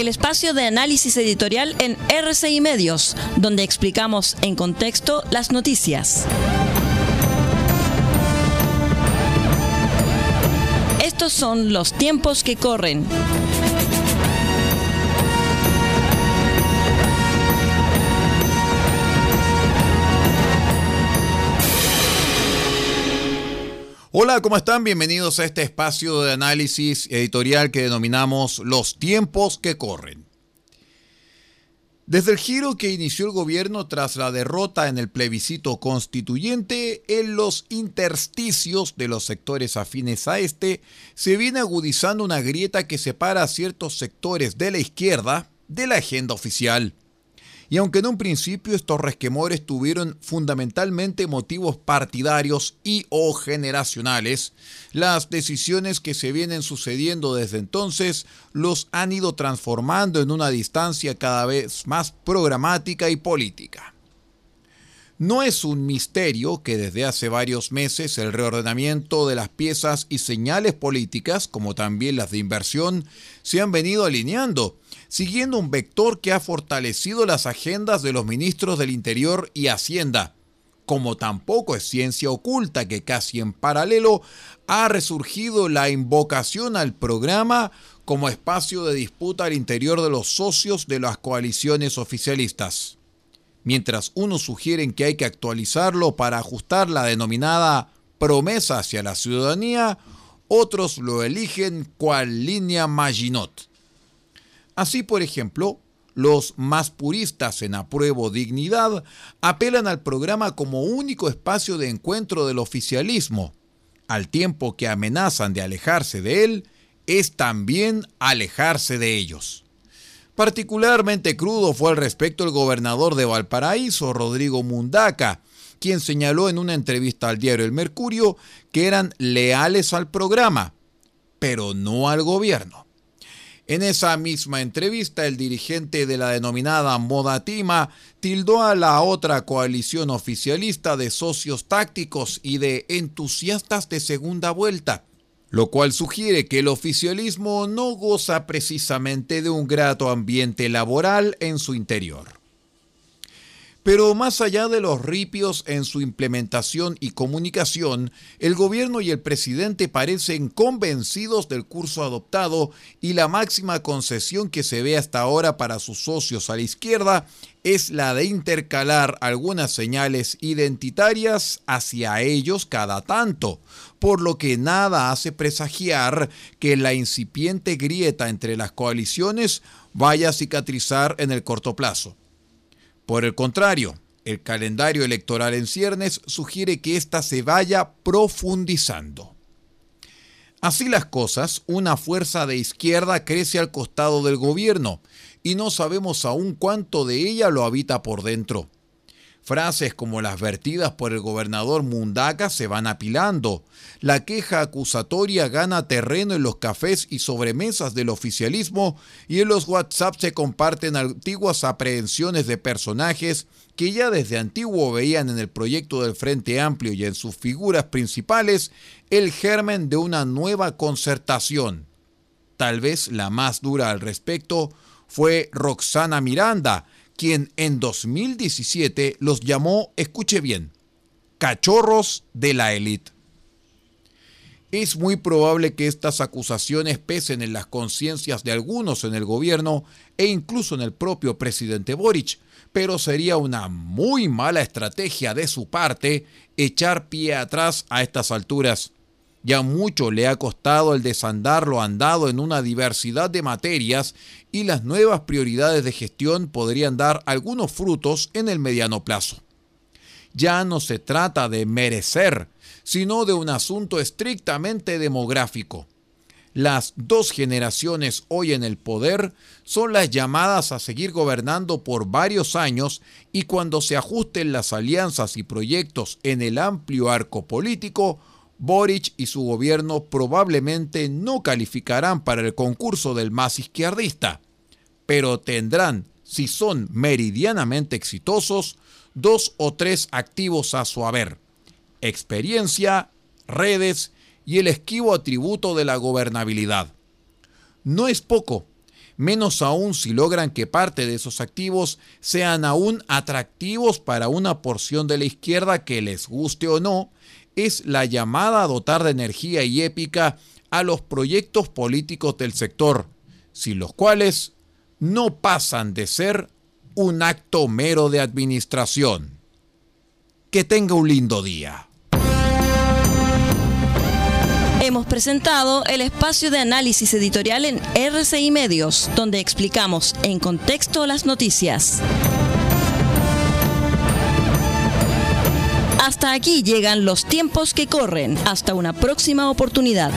el espacio de análisis editorial en RCI Medios, donde explicamos en contexto las noticias. Estos son los tiempos que corren. Hola, ¿cómo están? Bienvenidos a este espacio de análisis editorial que denominamos Los tiempos que corren. Desde el giro que inició el gobierno tras la derrota en el plebiscito constituyente, en los intersticios de los sectores afines a este, se viene agudizando una grieta que separa a ciertos sectores de la izquierda de la agenda oficial. Y aunque en un principio estos resquemores tuvieron fundamentalmente motivos partidarios y o generacionales, las decisiones que se vienen sucediendo desde entonces los han ido transformando en una distancia cada vez más programática y política. No es un misterio que desde hace varios meses el reordenamiento de las piezas y señales políticas, como también las de inversión, se han venido alineando siguiendo un vector que ha fortalecido las agendas de los ministros del Interior y Hacienda, como tampoco es ciencia oculta que casi en paralelo ha resurgido la invocación al programa como espacio de disputa al interior de los socios de las coaliciones oficialistas. Mientras unos sugieren que hay que actualizarlo para ajustar la denominada promesa hacia la ciudadanía, otros lo eligen cual línea Maginot. Así, por ejemplo, los más puristas en apruebo dignidad apelan al programa como único espacio de encuentro del oficialismo, al tiempo que amenazan de alejarse de él, es también alejarse de ellos. Particularmente crudo fue al respecto el gobernador de Valparaíso, Rodrigo Mundaca, quien señaló en una entrevista al diario El Mercurio que eran leales al programa, pero no al gobierno. En esa misma entrevista, el dirigente de la denominada Modatima tildó a la otra coalición oficialista de socios tácticos y de entusiastas de segunda vuelta, lo cual sugiere que el oficialismo no goza precisamente de un grato ambiente laboral en su interior. Pero más allá de los ripios en su implementación y comunicación, el gobierno y el presidente parecen convencidos del curso adoptado y la máxima concesión que se ve hasta ahora para sus socios a la izquierda es la de intercalar algunas señales identitarias hacia ellos cada tanto, por lo que nada hace presagiar que la incipiente grieta entre las coaliciones vaya a cicatrizar en el corto plazo. Por el contrario, el calendario electoral en ciernes sugiere que ésta se vaya profundizando. Así las cosas, una fuerza de izquierda crece al costado del gobierno y no sabemos aún cuánto de ella lo habita por dentro. Frases como las vertidas por el gobernador Mundaca se van apilando. La queja acusatoria gana terreno en los cafés y sobremesas del oficialismo y en los WhatsApp se comparten antiguas aprehensiones de personajes que ya desde antiguo veían en el proyecto del Frente Amplio y en sus figuras principales el germen de una nueva concertación. Tal vez la más dura al respecto fue Roxana Miranda, quien en 2017 los llamó, escuche bien, cachorros de la élite. Es muy probable que estas acusaciones pesen en las conciencias de algunos en el gobierno e incluso en el propio presidente Boric, pero sería una muy mala estrategia de su parte echar pie atrás a estas alturas. Ya mucho le ha costado el desandar lo andado en una diversidad de materias y las nuevas prioridades de gestión podrían dar algunos frutos en el mediano plazo. Ya no se trata de merecer, sino de un asunto estrictamente demográfico. Las dos generaciones hoy en el poder son las llamadas a seguir gobernando por varios años y cuando se ajusten las alianzas y proyectos en el amplio arco político, Boric y su gobierno probablemente no calificarán para el concurso del más izquierdista, pero tendrán, si son meridianamente exitosos, dos o tres activos a su haber. Experiencia, redes y el esquivo atributo de la gobernabilidad. No es poco. Menos aún si logran que parte de esos activos sean aún atractivos para una porción de la izquierda que les guste o no, es la llamada a dotar de energía y épica a los proyectos políticos del sector, sin los cuales no pasan de ser un acto mero de administración. Que tenga un lindo día. Hemos presentado el espacio de análisis editorial en RCI Medios, donde explicamos en contexto las noticias. Hasta aquí llegan los tiempos que corren. Hasta una próxima oportunidad.